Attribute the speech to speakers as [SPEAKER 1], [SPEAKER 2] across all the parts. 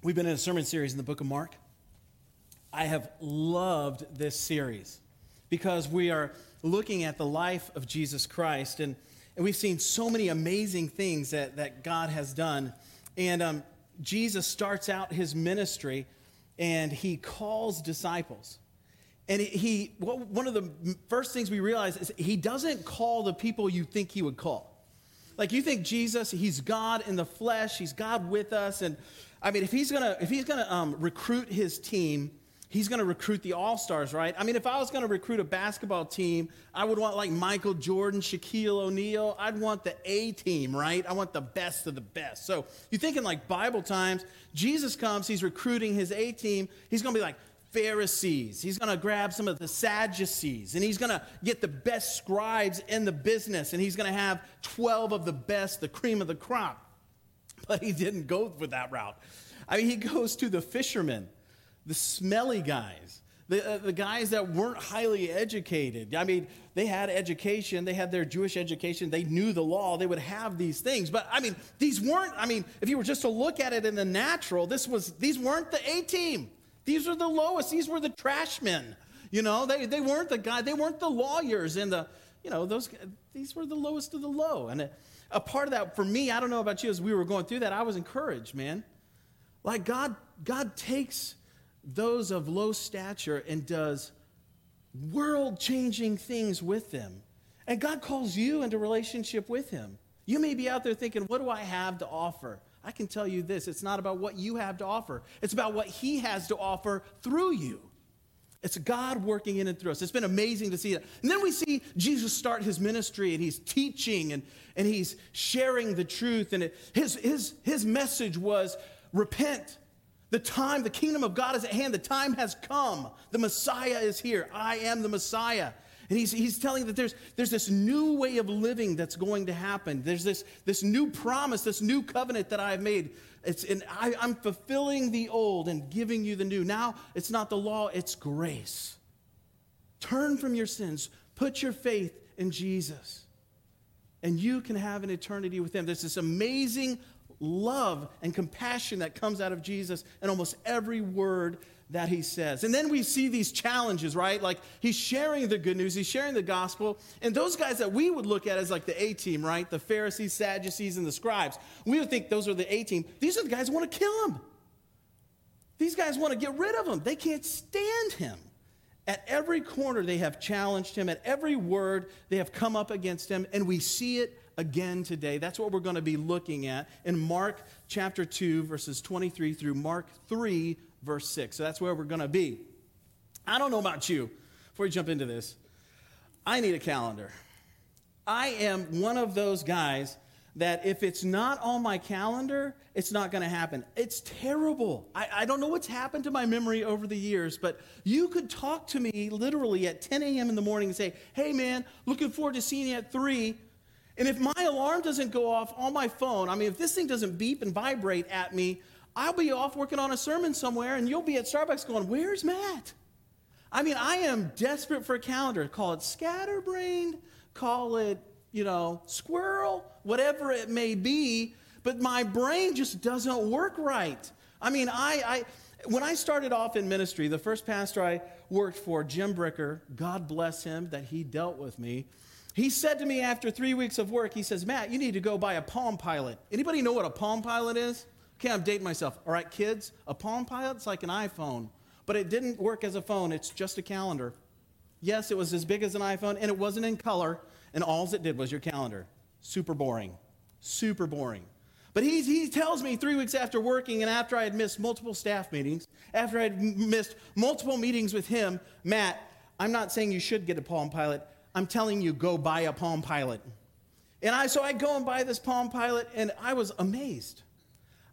[SPEAKER 1] We've been in a sermon series in the book of Mark. I have loved this series because we are looking at the life of Jesus Christ, and, and we've seen so many amazing things that, that God has done. And um, Jesus starts out his ministry and he calls disciples. And he, one of the first things we realize is he doesn't call the people you think he would call. Like you think Jesus, he's God in the flesh, he's God with us, and I mean, if he's gonna if he's gonna um, recruit his team, he's gonna recruit the all stars, right? I mean, if I was gonna recruit a basketball team, I would want like Michael Jordan, Shaquille O'Neal. I'd want the A team, right? I want the best of the best. So you think in like Bible times, Jesus comes, he's recruiting his A team. He's gonna be like, Pharisees. He's going to grab some of the Sadducees and he's going to get the best scribes in the business and he's going to have 12 of the best, the cream of the crop. But he didn't go with that route. I mean, he goes to the fishermen, the smelly guys, the, uh, the guys that weren't highly educated. I mean, they had education, they had their Jewish education, they knew the law, they would have these things. But I mean, these weren't, I mean, if you were just to look at it in the natural, this was, these weren't the A team. These were the lowest, these were the trash men. You know, they, they weren't the guy, they weren't the lawyers and the, you know, those, these were the lowest of the low. And, a part of that for me, I don't know about you, as we were going through that, I was encouraged, man. Like God, God takes those of low stature and does world changing things with them. And God calls you into relationship with Him. You may be out there thinking, what do I have to offer? I can tell you this it's not about what you have to offer, it's about what He has to offer through you. It's God working in and through us. It's been amazing to see that. And then we see Jesus start his ministry and he's teaching and, and he's sharing the truth. And it, his, his, his message was repent. The time, the kingdom of God is at hand. The time has come. The Messiah is here. I am the Messiah. And he's, he's telling that there's, there's this new way of living that's going to happen. There's this, this new promise, this new covenant that I've made. It's, and I, I'm fulfilling the old and giving you the new. Now it's not the law, it's grace. Turn from your sins, put your faith in Jesus, and you can have an eternity with Him. There's this amazing love and compassion that comes out of Jesus in almost every word that he says. And then we see these challenges, right? Like he's sharing the good news, he's sharing the gospel. And those guys that we would look at as like the A team, right? The Pharisees, Sadducees, and the scribes, we would think those are the A team. These are the guys who want to kill him. These guys want to get rid of him. They can't stand him. At every corner, they have challenged him. At every word, they have come up against him. And we see it again today. That's what we're going to be looking at in Mark chapter 2, verses 23 through Mark 3, verse 6. So that's where we're going to be. I don't know about you, before we jump into this, I need a calendar. I am one of those guys that if it's not on my calendar, it's not going to happen. It's terrible. I, I, don't know what's happened to my memory over the years, but you could talk to me literally at 10 a.m. in the morning and say, Hey, man, looking forward to seeing you at 3. And if my alarm doesn't go off on my phone, I mean, if this thing doesn't beep and vibrate at me, I'll be off working on a sermon somewhere and you'll be at Starbucks going, Where's Matt? I mean, I am desperate for a calendar. Call it scatterbrained, call it, you know, squirrel, whatever it may be, but my brain just doesn't work right. I mean, I, I when I started off in ministry, the first pastor I worked for, Jim Bricker, God bless him that he dealt with me. He said to me after three weeks of work, he says, Matt, you need to go buy a Palm Pilot. Anybody know what a Palm Pilot is? Okay, I'm dating myself. All right, kids, a Palm Pilot's like an iPhone, but it didn't work as a phone. It's just a calendar. Yes, it was as big as an iPhone, and it wasn't in color, and all it did was your calendar. Super boring. Super boring. But he, he tells me three weeks after working and after I had missed multiple staff meetings, after I had missed multiple meetings with him, Matt, I'm not saying you should get a Palm Pilot. I'm telling you, go buy a Palm Pilot. And I, so I go and buy this Palm Pilot, and I was amazed.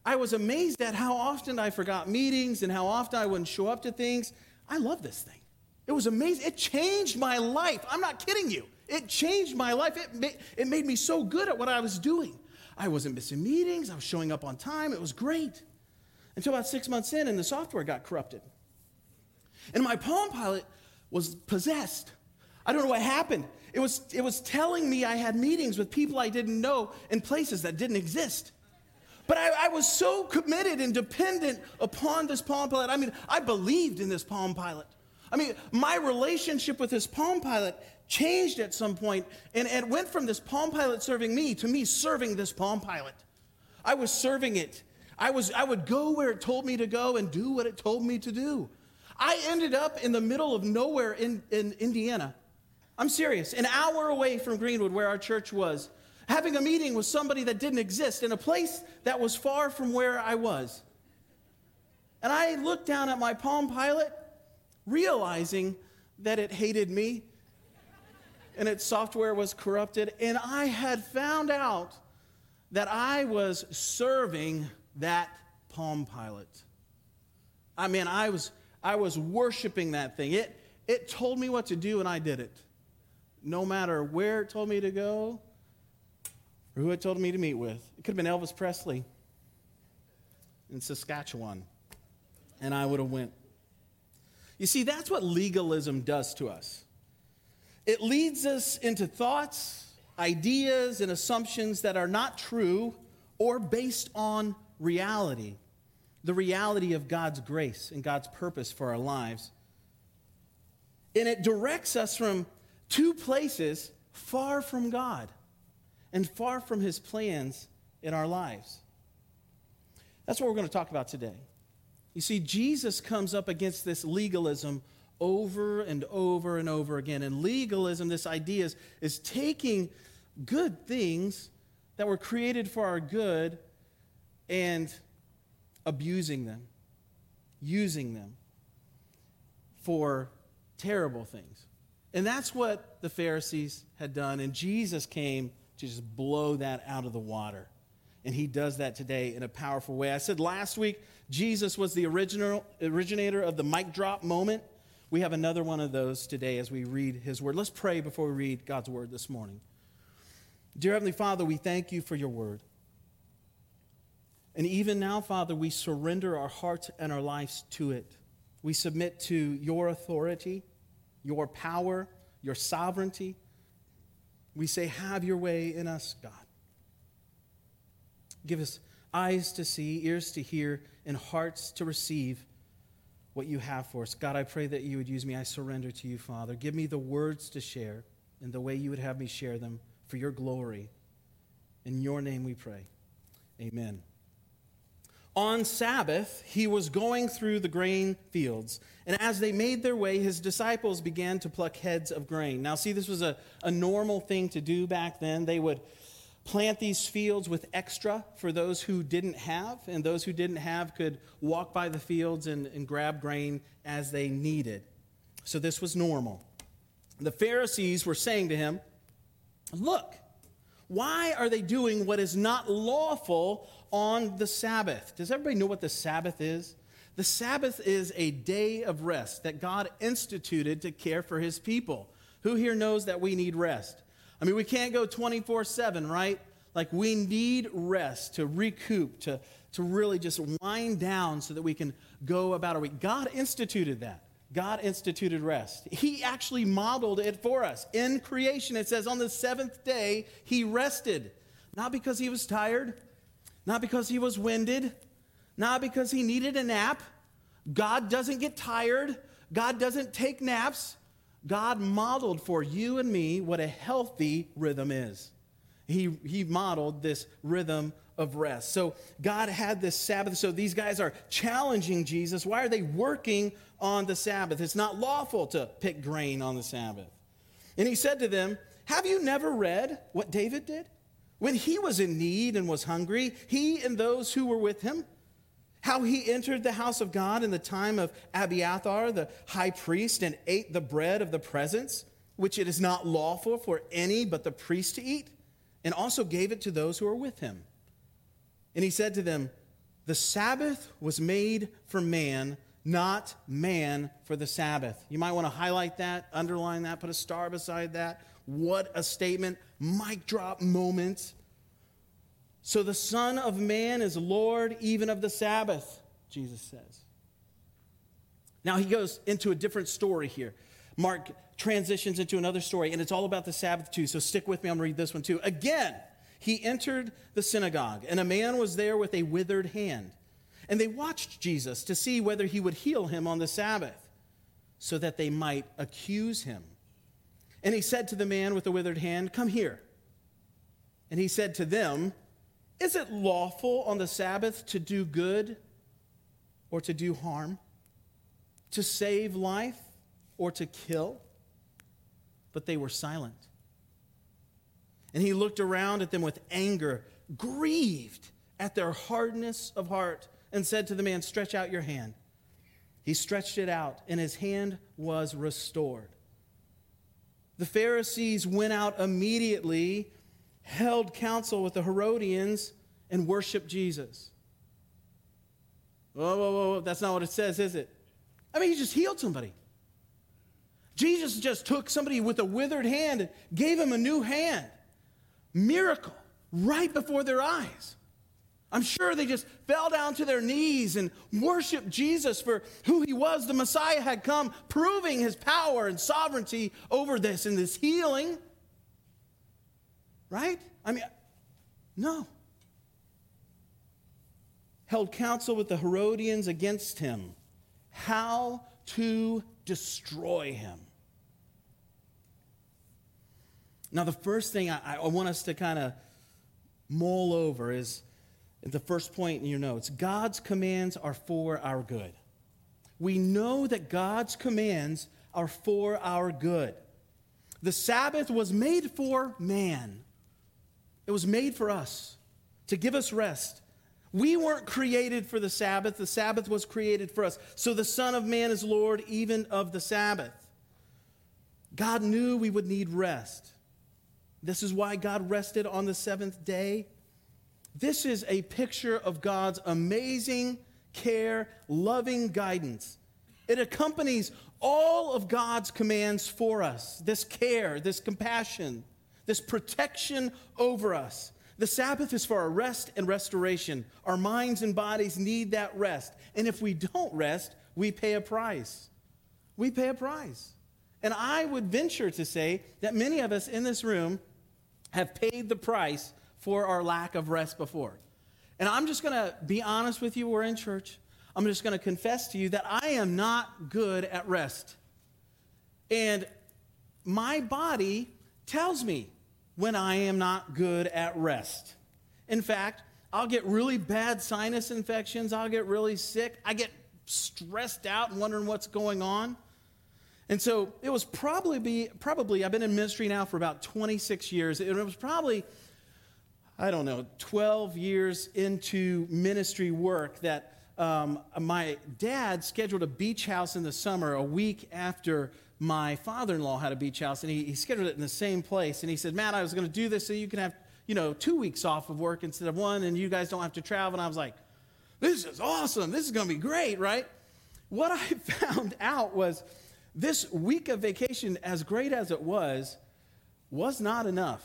[SPEAKER 1] I was amazed at how often I forgot meetings and how often I wouldn't show up to things. I love this thing. It was amazing. It changed my life. I'm not kidding you. It changed my life. It made, it made me so good at what I was doing. I wasn't missing meetings. I was showing up on time. It was great. Until about six months in, and the software got corrupted. And my Palm Pilot was possessed. I don't know what happened. It was, it was telling me I had meetings with people I didn't know in places that didn't exist. But I, I, was so committed and dependent upon this Palm Pilot. I mean, I believed in this Palm Pilot. I mean, my relationship with this Palm Pilot changed at some point, and it went from this Palm Pilot serving me to me serving this Palm Pilot. I was serving it. I, was, I would go where it told me to go and do what it told me to do. I ended up in the middle of nowhere in, in Indiana. I'm serious, an hour away from Greenwood, where our church was having a meeting with somebody that didn't exist in a place that was far from where I was. And I looked down at my Palm Pilot, realizing that it hated me and its software was corrupted. And I had found out that I was serving that Palm Pilot. I mean, I was, I was worshiping that thing. It, it told me what to do, and I did it. No matter where it told me to go, or who it told me to meet with. It could have been Elvis Presley in Saskatchewan, and I would have went. You see, that's what legalism does to us. It leads us into thoughts, ideas, and assumptions that are not true or based on reality, the reality of God's grace and God's purpose for our lives. And it directs us from two places far from God and far from his plans in our lives. That's what we're going to talk about today. You see, Jesus comes up against this legalism over and over and over again. And legalism, this idea is, is taking good things that were created for our good and abusing them, using them for terrible things. And that's what the Pharisees had done. And Jesus came to just blow that out of the water. And he does that today in a powerful way. I said last week, Jesus was the original, originator of the mic drop moment. We have another one of those today as we read his word. Let's pray before we read God's word this morning. Dear Heavenly Father, we thank you for your word. And even now, Father, we surrender our hearts and our lives to it. We submit to your authority, your power, your sovereignty. We say, Have your way in us, God. Give us eyes to see, ears to hear, and hearts to receive what you have for us. God, I pray that you would use me. I surrender to you, Father. Give me the words to share in the way you would have me share them for your glory. In your name we pray. Amen. On Sabbath, he was going through the grain fields, and as they made their way, his disciples began to pluck heads of grain. Now, see, this was a, a normal thing to do back then. They would plant these fields with extra for those who didn't have, and those who didn't have could walk by the fields and, and grab grain as they needed. So, this was normal. The Pharisees were saying to him, Look, why are they doing what is not lawful on the Sabbath. Does everybody know what the Sabbath is? The Sabbath is a day of rest that God instituted to care for his people. Who here knows that we need rest? I mean, we can't go 24 7, right? Like, we need rest to recoup, to, to really just wind down so that we can go about our week. God instituted that. God instituted rest. He actually modeled it for us. In creation, it says on the seventh day, he rested. Not because he was tired, not because he was winded, not because he needed a nap. God doesn't get tired, God doesn't take naps. God modeled for you and me what a healthy rhythm is. He, he modeled this rhythm of rest. So God had this Sabbath. So these guys are challenging Jesus. Why are they working on the Sabbath? It's not lawful to pick grain on the Sabbath. And he said to them, Have you never read what David did? When he was in need and was hungry, he and those who were with him, how he entered the house of God in the time of Abiathar, the high priest, and ate the bread of the presence, which it is not lawful for any but the priest to eat, and also gave it to those who were with him. And he said to them, The Sabbath was made for man, not man for the Sabbath. You might want to highlight that, underline that, put a star beside that. What a statement. Mic drop moment. So the Son of Man is Lord even of the Sabbath, Jesus says. Now he goes into a different story here. Mark transitions into another story, and it's all about the Sabbath too. So stick with me, I'm gonna read this one too. Again, he entered the synagogue, and a man was there with a withered hand. And they watched Jesus to see whether he would heal him on the Sabbath, so that they might accuse him. And he said to the man with the withered hand, Come here. And he said to them, Is it lawful on the Sabbath to do good or to do harm? To save life or to kill? But they were silent. And he looked around at them with anger, grieved at their hardness of heart, and said to the man, Stretch out your hand. He stretched it out, and his hand was restored. The Pharisees went out immediately, held counsel with the Herodians, and worshiped Jesus. Whoa, whoa, whoa, that's not what it says, is it? I mean, he just healed somebody. Jesus just took somebody with a withered hand and gave him a new hand miracle right before their eyes. I'm sure they just fell down to their knees and worshiped Jesus for who he was. The Messiah had come, proving his power and sovereignty over this and this healing. Right? I mean, no. Held counsel with the Herodians against him, how to destroy him. Now, the first thing I, I want us to kind of mull over is the first point in your notes God's commands are for our good. We know that God's commands are for our good. The Sabbath was made for man, it was made for us to give us rest. We weren't created for the Sabbath, the Sabbath was created for us. So the Son of Man is Lord even of the Sabbath. God knew we would need rest. This is why God rested on the seventh day. This is a picture of God's amazing care, loving guidance. It accompanies all of God's commands for us this care, this compassion, this protection over us. The Sabbath is for our rest and restoration. Our minds and bodies need that rest. And if we don't rest, we pay a price. We pay a price. And I would venture to say that many of us in this room have paid the price for our lack of rest before. And I'm just going to be honest with you, we're in church. I'm just going to confess to you that I am not good at rest. And my body tells me when I am not good at rest. In fact, I'll get really bad sinus infections, I'll get really sick, I get stressed out and wondering what's going on. And so it was probably be, probably I've been in ministry now for about 26 years. And it was probably I don't know 12 years into ministry work that um, my dad scheduled a beach house in the summer a week after my father-in-law had a beach house and he, he scheduled it in the same place and he said matt i was going to do this so you can have you know two weeks off of work instead of one and you guys don't have to travel and i was like this is awesome this is going to be great right what i found out was this week of vacation, as great as it was, was not enough.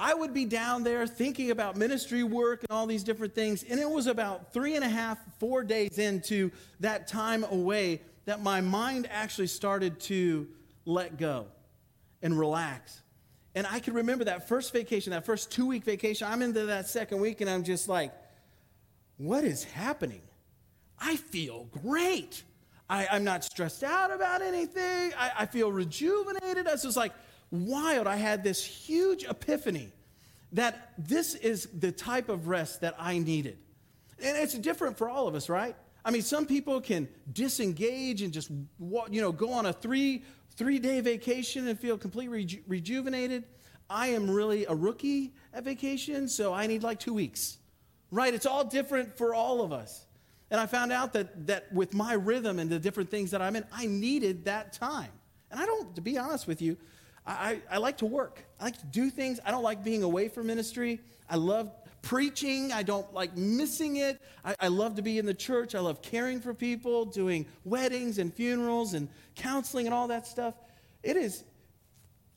[SPEAKER 1] I would be down there thinking about ministry work and all these different things, and it was about three and a half, four days into that time away that my mind actually started to let go and relax. And I can remember that first vacation, that first two week vacation. I'm into that second week, and I'm just like, what is happening? I feel great. I, am not stressed out about anything. I, I feel rejuvenated. It's just like wild. I had this huge epiphany that this is the type of rest that I needed. And it's different for all of us, right? I mean, some people can disengage and just, you know, go on a three, three day vacation and feel completely reju- rejuvenated. I am really a rookie at vacation, so I need like two weeks, right? It's all different for all of us. And I found out that, that with my rhythm and the different things that I'm in, I needed that time. And I don't, to be honest with you, I, I like to work. I like to do things. I don't like being away from ministry. I love preaching. I don't like missing it. I, I, love to be in the church. I love caring for people, doing weddings and funerals and counseling and all that stuff. It is,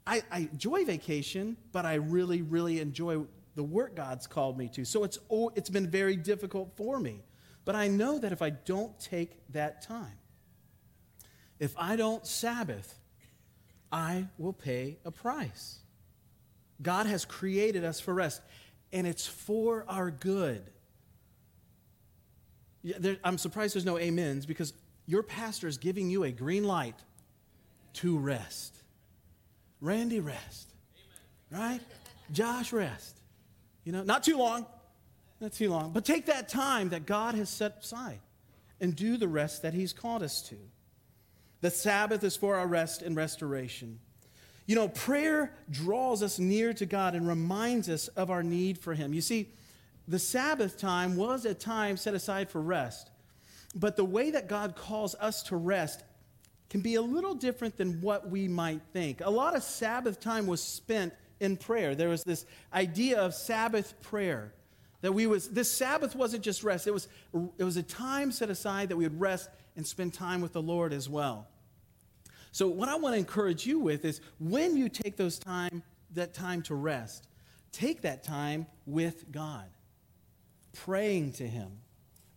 [SPEAKER 1] I, I enjoy vacation, but I really, really enjoy the work God's called me to. So it's, oh, it's been very difficult for me. But I know that if I don't take that time, if I don't Sabbath, I will pay a price. God has created us for rest. and it's for our good. I'm surprised there's no amens because your pastor is giving you a green light to rest. Randy, rest. Amen. Right? Josh, rest. You know, not too long, not too long, but take that time that God has set aside and do the rest that He's called us to. The Sabbath is for our rest and restoration. You know, prayer draws us near to God and reminds us of our need for Him. You see, the Sabbath time was a time set aside for rest, but the way that God calls us to rest can be a little different than what we might think. A lot of Sabbath time was spent in prayer. There was this idea of Sabbath prayer that we was this Sabbath wasn't just rest. It was it was a time set aside that we would rest and spend time with the Lord as well. So what I want to encourage you with is when you take those time that time to rest, take that time with God. Praying to him,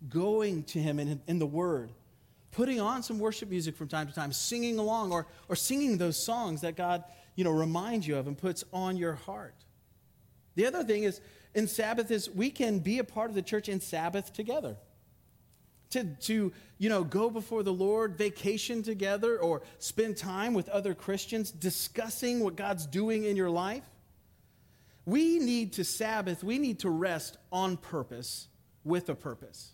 [SPEAKER 1] going to him in, in the word, putting on some worship music from time to time, singing along or, or singing those songs that God, you know, reminds you of and puts on your heart. The other thing is in Sabbath is we can be a part of the church in Sabbath together to, to you know, go before the Lord, vacation together, or spend time with other Christians discussing what God's doing in your life. We need to Sabbath, we need to rest on purpose with a purpose.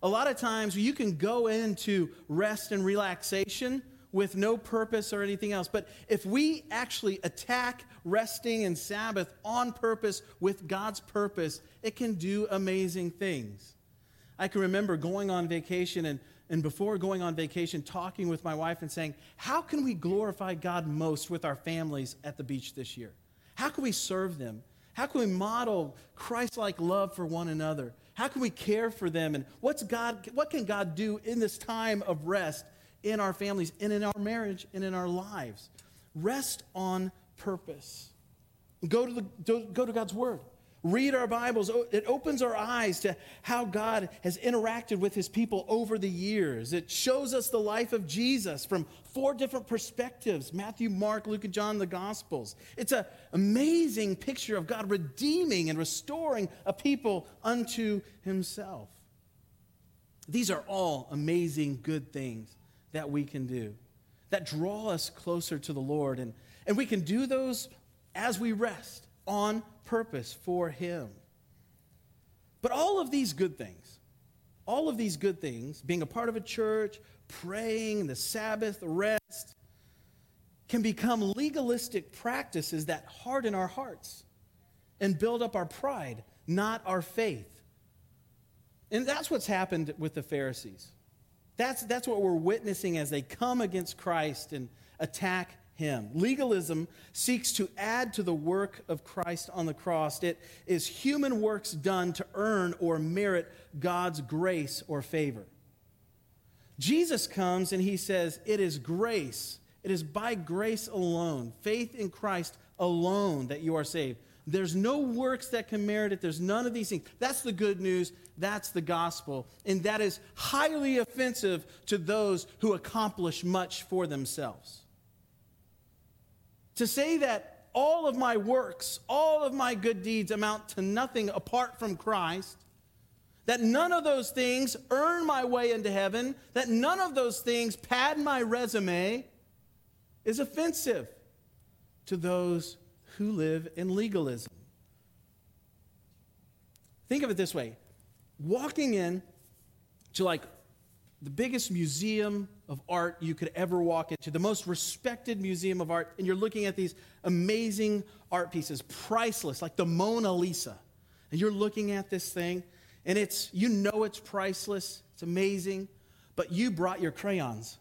[SPEAKER 1] A lot of times you can go into rest and relaxation with no purpose or anything else. But if we actually attack resting and Sabbath on purpose with God's purpose, it can do amazing things. I can remember going on vacation and, and before going on vacation, talking with my wife and saying, How can we glorify God most with our families at the beach this year? How can we serve them? How can we model Christ like love for one another? How can we care for them? And what's God, what can God do in this time of rest in our families and in our marriage and in our lives? Rest on purpose. Go to, the, go to God's Word read our Bibles, it opens our eyes to how God has interacted with his people over the years. It shows us the life of Jesus from four different perspectives Matthew, Mark, Luke, and John, the Gospels. It's an amazing picture of God redeeming and restoring a people unto himself. These are all amazing good things that we can do that draw us closer to the Lord. And, and we can do those as we rest on purpose for Him. But all of these good things, all of these good things, being a part of a church, praying, the Sabbath, the rest, can become legalistic practices that harden our hearts and build up our pride, not our faith. And that's what's happened with the Pharisees. That's, that's what we're witnessing as they come against Christ and attack him. Legalism seeks to add to the work of Christ on the cross. It is human works done to earn or merit God's grace or favor. Jesus comes and he says, It is grace. It is by grace alone, faith in Christ alone, that you are saved. There's no works that can merit it. There's none of these things. That's the good news. That's the gospel. And that is highly offensive to those who accomplish much for themselves. To say that all of my works, all of my good deeds amount to nothing apart from Christ, that none of those things earn my way into heaven, that none of those things pad my resume, is offensive to those who live in legalism. Think of it this way walking in to like the biggest museum of art you could ever walk into, the most respected museum of art, and you're looking at these amazing art pieces, priceless, like the Mona Lisa. And you're looking at this thing, and it's, you know it's priceless, it's amazing, but you brought your crayons,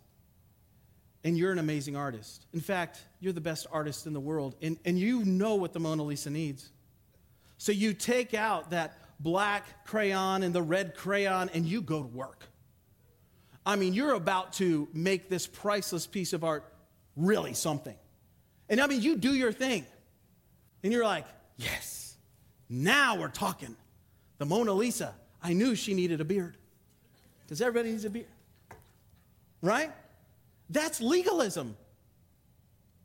[SPEAKER 1] and you're an amazing artist. In fact, you're the best artist in the world, and, and you know what the Mona Lisa needs. So you take out that black crayon and the red crayon, and you go to work I mean, you're about to make this priceless piece of art really something. And I mean, you do your thing. And you're like, yes, now we're talking. The Mona Lisa, I knew she needed a beard because everybody needs a beard. Right? That's legalism.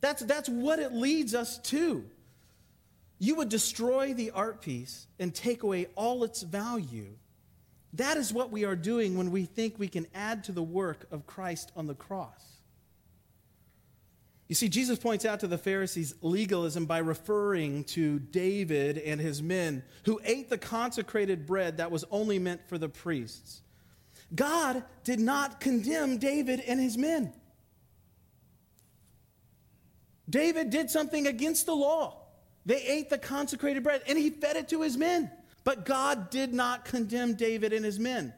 [SPEAKER 1] That's, that's what it leads us to. you would destroy the art piece and take away all its value. That is what we are doing when we think we can add to the work of Christ on the cross. You see, Jesus points out to the Pharisees legalism by referring to David and his men who ate the consecrated bread that was only meant for the priests. God did not condemn David and his men. David did something against the law. They ate the consecrated bread and he fed it to his men. But God did not condemn David and his men.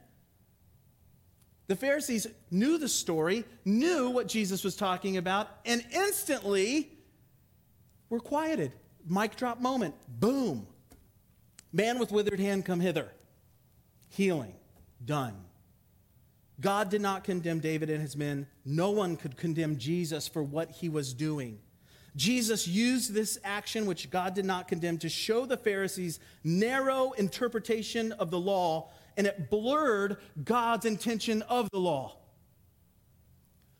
[SPEAKER 1] The Pharisees knew the story, knew what Jesus was talking about, and instantly were quieted. Mic drop moment. Boom. Man with withered hand, come hither. Healing. Done. God did not condemn David and his men. No one could condemn Jesus for what he was doing. Jesus used this action, which God did not condemn, to show the Pharisees' narrow interpretation of the law, and it blurred God's intention of the law.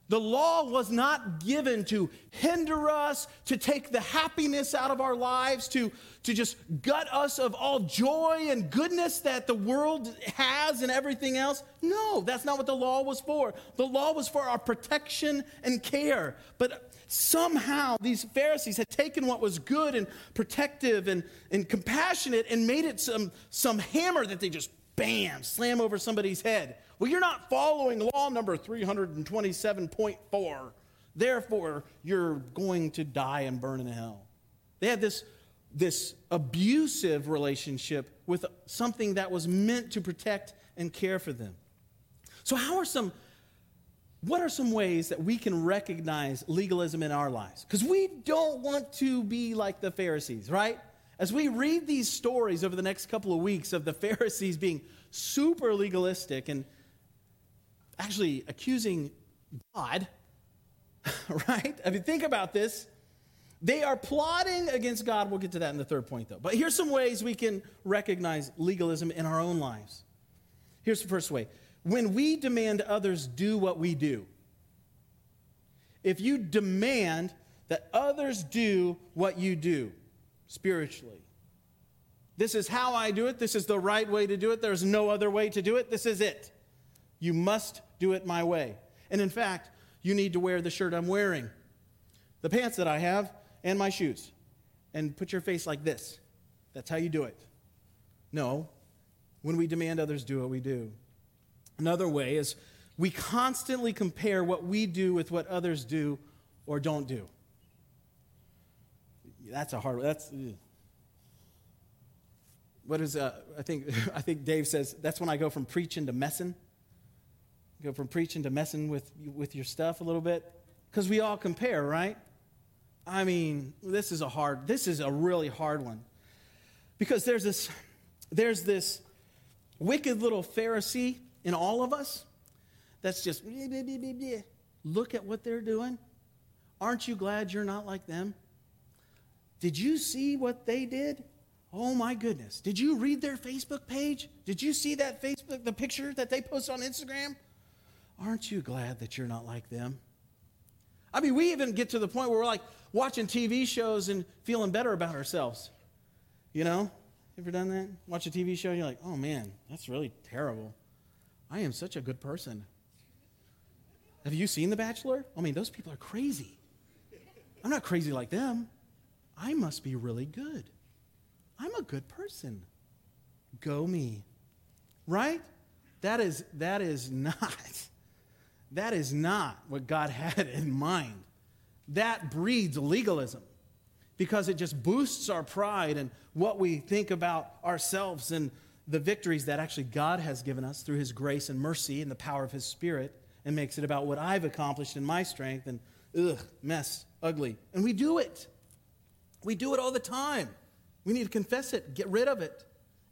[SPEAKER 1] The law was not given to hinder us, to take the happiness out of our lives, to, to just gut us of all joy and goodness that the world has and everything else. No, that's not what the law was for. The law was for our protection and care. But somehow these Pharisees had taken what was good and protective and, and compassionate and made it some, some hammer that they just bam, slam over somebody's head. Well, you're not following law number 327.4. Therefore, you're going to die and burn in hell. They had this, this abusive relationship with something that was meant to protect and care for them. So, how are some, what are some ways that we can recognize legalism in our lives? Because we don't want to be like the Pharisees, right? As we read these stories over the next couple of weeks of the Pharisees being super legalistic and actually accusing God, right? I mean, think about this. They are plotting against God. We'll get to that in the third point, though. But here's some ways we can recognize legalism in our own lives. Here's the first way when we demand others do what we do. If you demand that others do what you do spiritually, this is how I do it. This is the right way to do it. There's no other way to do it. This is it. You must do it my way. And in fact, you need to wear the shirt I'm wearing, the pants that I have, and my shoes. And put your face like this. That's how you do it. No, when we demand others do what we do. Another way is we constantly compare what we do with what others do or don't do. That's a hard. That's what is. Uh, I think. I think Dave says that's when I go from preaching to messing. Go from preaching to messing with, with your stuff a little bit. Because we all compare, right? I mean, this is a hard, this is a really hard one. Because there's this, there's this wicked little Pharisee in all of us that's just, look at what they're doing. Aren't you glad you're not like them? Did you see what they did? Oh my goodness. Did you read their Facebook page? Did you see that Facebook, the picture that they post on Instagram? Aren't you glad that you're not like them? I mean, we even get to the point where we're like watching TV shows and feeling better about ourselves. You know? Ever done that? Watch a TV show and you're like, oh man, that's really terrible. I am such a good person. Have you seen The Bachelor? I mean, those people are crazy. I'm not crazy like them. I must be really good. I'm a good person. Go me. Right? That is, that is not that is not what God had in mind. That breeds legalism because it just boosts our pride and what we think about ourselves and the victories that actually God has given us through His grace and mercy and the power of His Spirit and makes it about what I've accomplished in my strength and ugh, mess, ugly. And we do it. We do it all the time. We need to confess it, get rid of it,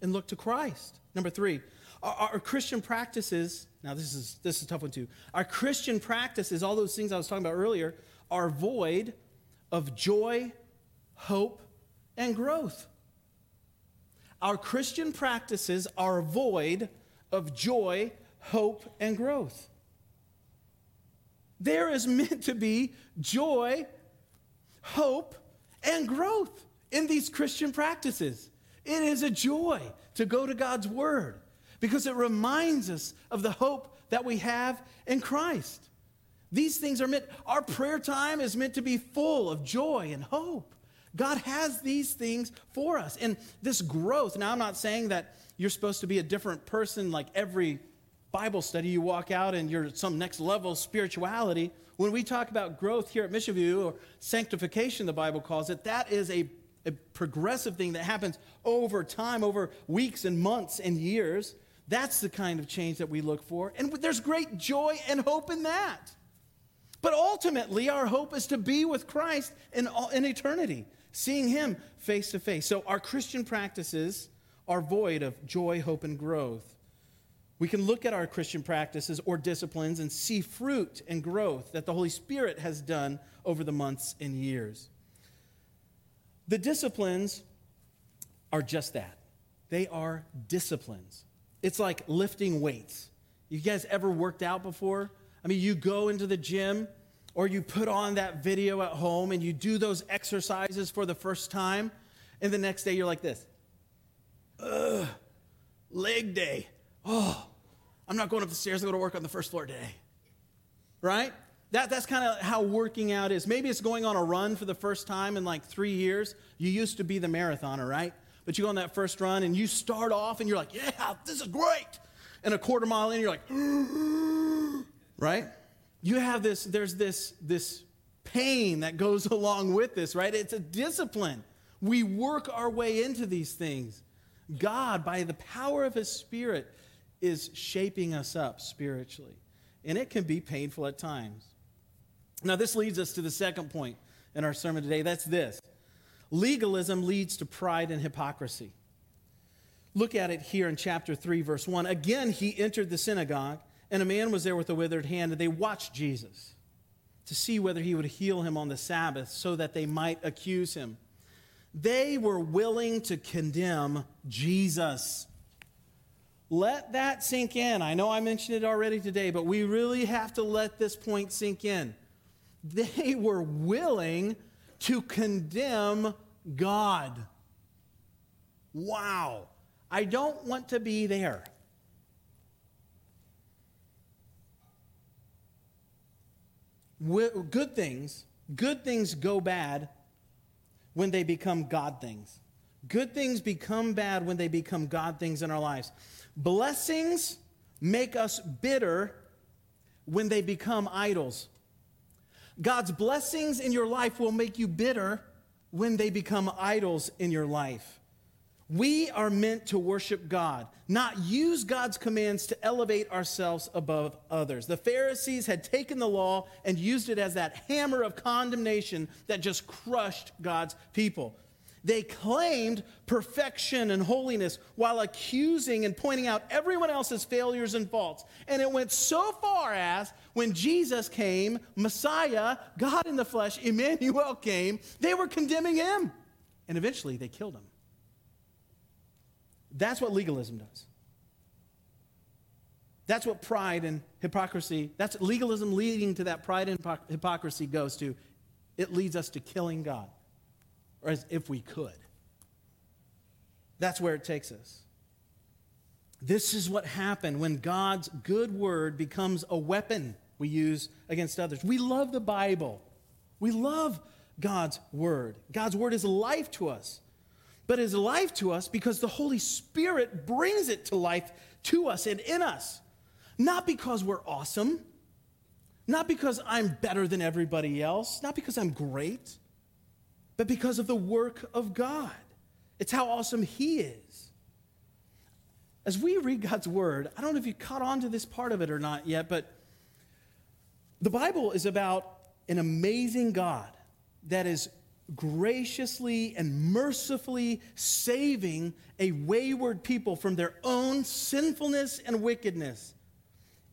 [SPEAKER 1] and look to Christ. Number three, our, our Christian practices now, this is, this is a tough one too. Our Christian practices, all those things I was talking about earlier, are void of joy, hope, and growth. Our Christian practices are void of joy, hope, and growth. There is meant to be joy, hope, and growth in these Christian practices. It is a joy to go to God's Word because it reminds us of the hope that we have in Christ. These things are meant, our prayer time is meant to be full of joy and hope. God has these things for us. And this growth, now I'm not saying that you're supposed to be a different person like every Bible study you walk out and you're some next level spirituality. When we talk about growth here at Mission View or sanctification, the Bible calls it, that is a, a progressive thing that happens over time, over weeks and months and years. That's the kind of change that we look for. And there's great joy and hope in that. But ultimately, our hope is to be with Christ in, in eternity, seeing Him face to face. So our Christian practices are void of joy, hope, and growth. We can look at our Christian practices or disciplines and see fruit and growth that the Holy Spirit has done over the months and years. The disciplines are just that they are disciplines. It's like lifting weights. You guys ever worked out before? I mean, you go into the gym or you put on that video at home and you do those exercises for the first time, and the next day you're like this. Ugh, leg day. Oh, I'm not going up the stairs to go to work on the first floor today. Right? That, that's kind of how working out is. Maybe it's going on a run for the first time in like three years. You used to be the marathoner, right? But you go on that first run and you start off and you're like, yeah, this is great. And a quarter mile in, you're like, right? You have this, there's this, this pain that goes along with this, right? It's a discipline. We work our way into these things. God, by the power of His Spirit, is shaping us up spiritually. And it can be painful at times. Now, this leads us to the second point in our sermon today. That's this legalism leads to pride and hypocrisy. Look at it here in chapter 3, verse 1. Again, he entered the synagogue, and a man was there with a withered hand, and they watched Jesus to see whether he would heal him on the Sabbath so that they might accuse him. They were willing to condemn Jesus. Let that sink in. I know I mentioned it already today, but we really have to let this point sink in. They were willing to condemn God. Wow. I don't want to be there. Good things, good things go bad when they become God things. Good things become bad when they become God things in our lives. Blessings make us bitter when they become idols. God's blessings in your life will make you bitter when they become idols in your life. We are meant to worship God, not use God's commands to elevate ourselves above others. The Pharisees had taken the law and used it as that hammer of condemnation that just crushed God's people. They claimed perfection and holiness while accusing and pointing out everyone else's failures and faults. And it went so far as when Jesus came, Messiah, God in the flesh, Emmanuel came, they were condemning him. And eventually they killed him. That's what legalism does. That's what pride and hypocrisy, that's legalism leading to that pride and hypocrisy goes to. It leads us to killing God or as if we could. That's where it takes us. This is what happened when God's good word becomes a weapon we use against others. We love the Bible. We love God's word. God's word is life to us. But is life to us because the Holy Spirit brings it to life to us and in us. Not because we're awesome, not because I'm better than everybody else, not because I'm great, but because of the work of God. It's how awesome He is. As we read God's word, I don't know if you caught on to this part of it or not yet, but the Bible is about an amazing God that is graciously and mercifully saving a wayward people from their own sinfulness and wickedness.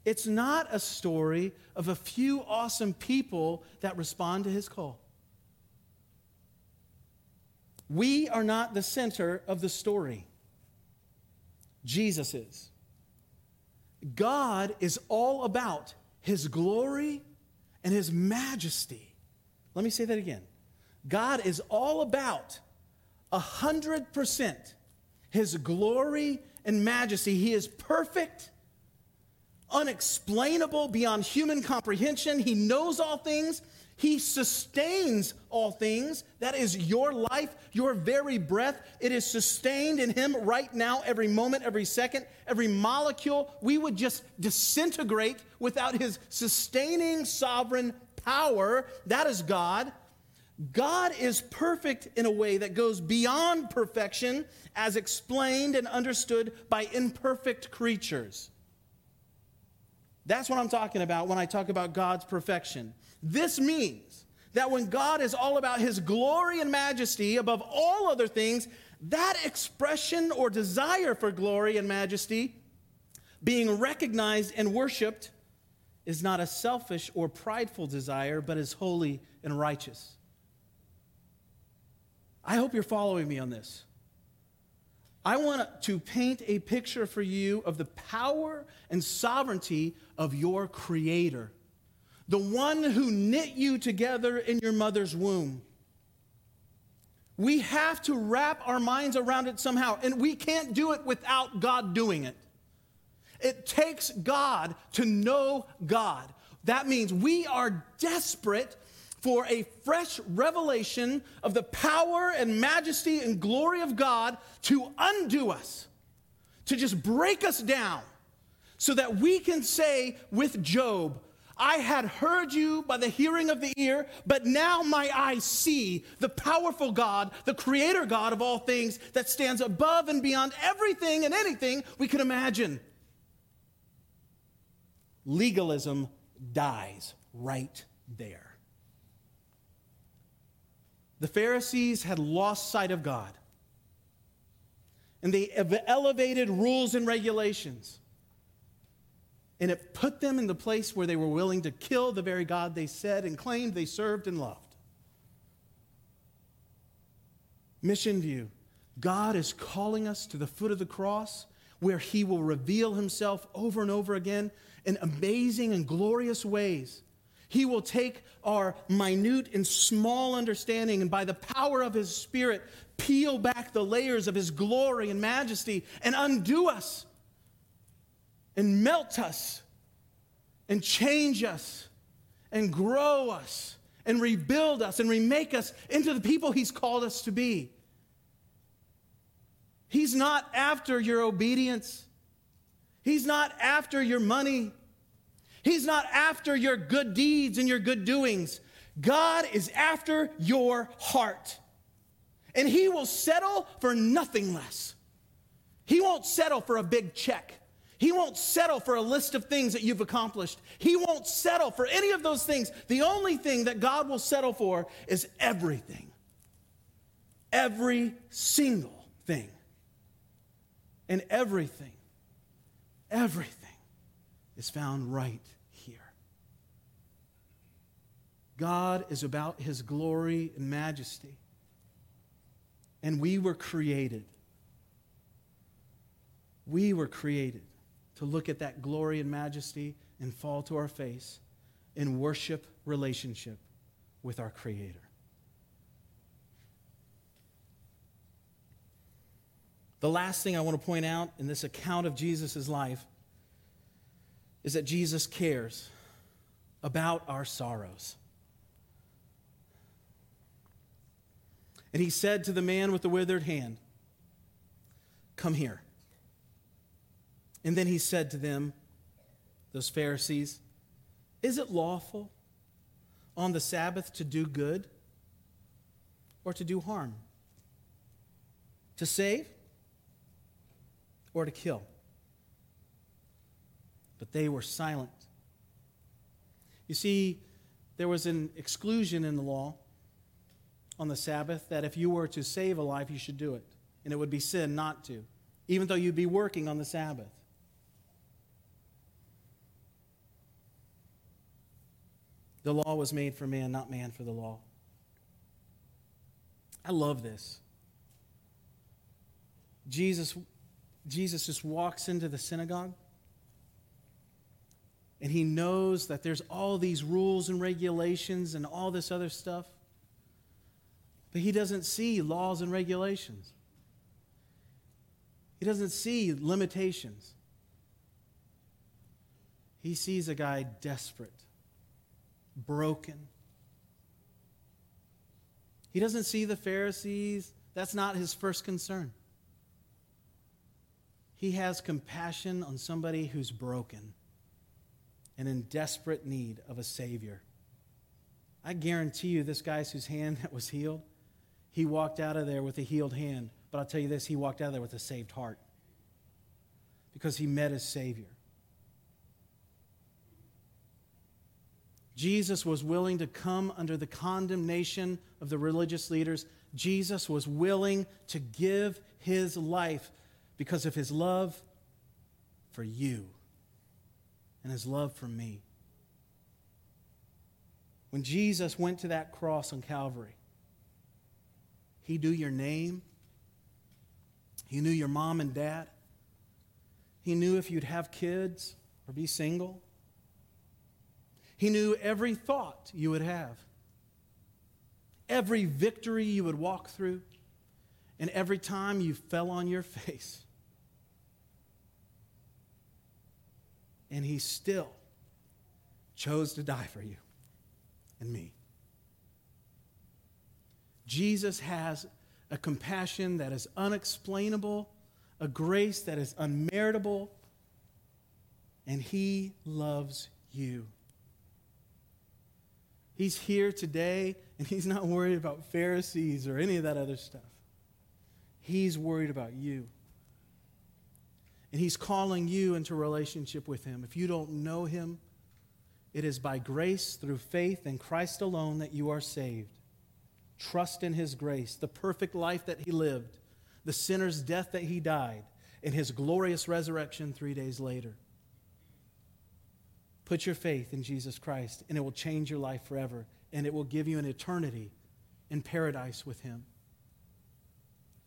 [SPEAKER 1] It's not a story of a few awesome people that respond to his call. We are not the center of the story. Jesus is. God is all about his glory and his majesty. Let me say that again. God is all about a 100% his glory and majesty. He is perfect, unexplainable beyond human comprehension. He knows all things. He sustains all things. That is your life, your very breath. It is sustained in Him right now, every moment, every second, every molecule. We would just disintegrate without His sustaining sovereign power. That is God. God is perfect in a way that goes beyond perfection as explained and understood by imperfect creatures. That's what I'm talking about when I talk about God's perfection. This means that when God is all about his glory and majesty above all other things, that expression or desire for glory and majesty being recognized and worshiped is not a selfish or prideful desire, but is holy and righteous. I hope you're following me on this. I want to paint a picture for you of the power and sovereignty of your Creator the one who knit you together in your mother's womb. We have to wrap our minds around it somehow, and we can't do it without God doing it. It takes God to know God. That means we are desperate for a fresh revelation of the power and majesty and glory of God to undo us, to just break us down, so that we can say with Job, I had heard you by the hearing of the ear, but now my eyes see the powerful God, the creator God of all things that stands above and beyond everything and anything we can imagine. Legalism dies right there. The Pharisees had lost sight of God, and they elevated rules and regulations and it put them in the place where they were willing to kill the very God they said and claimed they served and loved. Mission view God is calling us to the foot of the cross where He will reveal Himself over and over again in amazing and glorious ways. He will take our minute and small understanding and by the power of His Spirit peel back the layers of His glory and majesty and undo us and melt us and change us and grow us and rebuild us and remake us into the people He's called us to be. He's not after your obedience. He's not after your money. He's not after your good deeds and your good doings. God is after your heart. And He will settle for nothing less. He won't settle for a big check. He won't settle for a list of things that you've accomplished. He won't settle for any of those things. The only thing that God will settle for is everything. Every single thing. And everything, everything is found right here. God is about his glory and majesty. And we were created. We were created to look at that glory and majesty and fall to our face in worship relationship with our Creator. The last thing I want to point out in this account of Jesus' life is that Jesus cares about our sorrows. And he said to the man with the withered hand, Come here. And then he said to them, those Pharisees, Is it lawful on the Sabbath to do good or to do harm? To save or to kill? But they were silent. You see, there was an exclusion in the law on the Sabbath that if you were to save a life, you should do it. And it would be sin not to, even though you'd be working on the Sabbath. The law was made for man, not man for the law. I love this. Jesus, Jesus just walks into the synagogue and he knows that there's all these rules and regulations and all this other stuff. But he doesn't see laws and regulations. He doesn't see limitations. He sees a guy desperate, broken. He doesn't see the Pharisees. That's not his first concern. He has compassion on somebody who's broken and in desperate need of a Savior. I guarantee you, this guy whose hand that was healed, he walked out of there with a healed hand. But I'll tell you this, he walked out of there with a saved heart because he met his Savior. Jesus was willing to come under the condemnation of the religious leaders. Jesus was willing to give his life because of his love for you and his love for me. When Jesus went to that cross on Calvary, he knew your name, he knew your mom and dad, he knew if you'd have kids or be single. He knew every thought you would have, every victory you would walk through, and every time you fell on your face. And he still chose to die for you and me. Jesus has a compassion that is unexplainable, a grace that is unmeritable, and he loves you. He's here today, and he's not worried about Pharisees or any of that other stuff. He's worried about you. And He's calling you into relationship with Him. If you don't know Him, it is by grace through faith in Christ alone that you are saved. Trust in His grace, the perfect life that He lived, the sinner's death that He died, and His glorious resurrection three days later. Put your faith in Jesus Christ, and it will change your life forever, and it will give you an eternity in paradise with Him.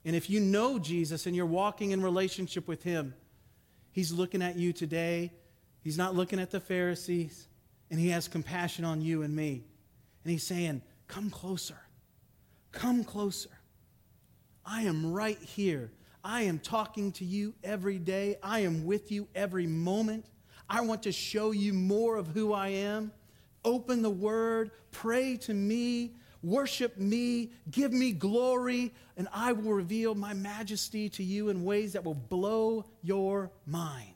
[SPEAKER 1] And if you know Jesus and you're walking in relationship with Him, He's looking at you today. He's not looking at the Pharisees, and He has compassion on you and me. And He's saying, Come closer. Come closer. I am right here. I am talking to you every day. I am with you every moment. I want to show you more of who I am. Open the Word, pray to me, worship me, give me glory, and I will reveal my majesty to you in ways that will blow your mind.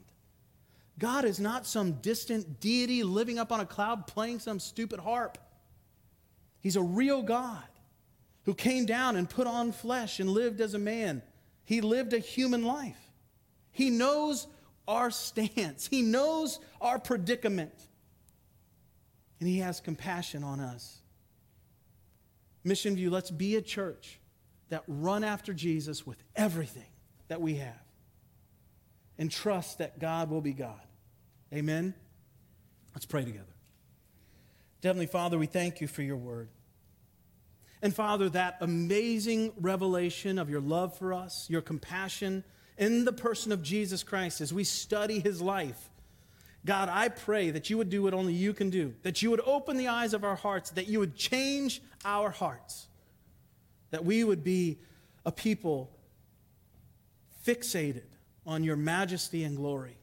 [SPEAKER 1] God is not some distant deity living up on a cloud playing some stupid harp. He's a real God who came down and put on flesh and lived as a man. He lived a human life. He knows our stance, He knows our predicament, and He has compassion on us. Mission View, let's be a church that run after Jesus with everything that we have and trust that God will be God. Amen? Let's pray together. Heavenly Father, we thank you for your word. And Father, that amazing revelation of your love for us, your compassion in the person of Jesus Christ as we study his life God, I pray that you would do what only you can do, that you would open the eyes of our hearts, that you would change our hearts, that we would be a people fixated on your majesty and glory.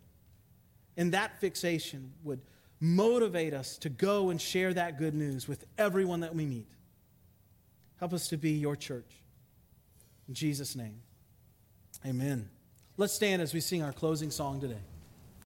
[SPEAKER 1] And that fixation would motivate us to go and share that good news with everyone that we meet. Help us to be your church. In Jesus' name, amen. Let's stand as we sing our closing song today.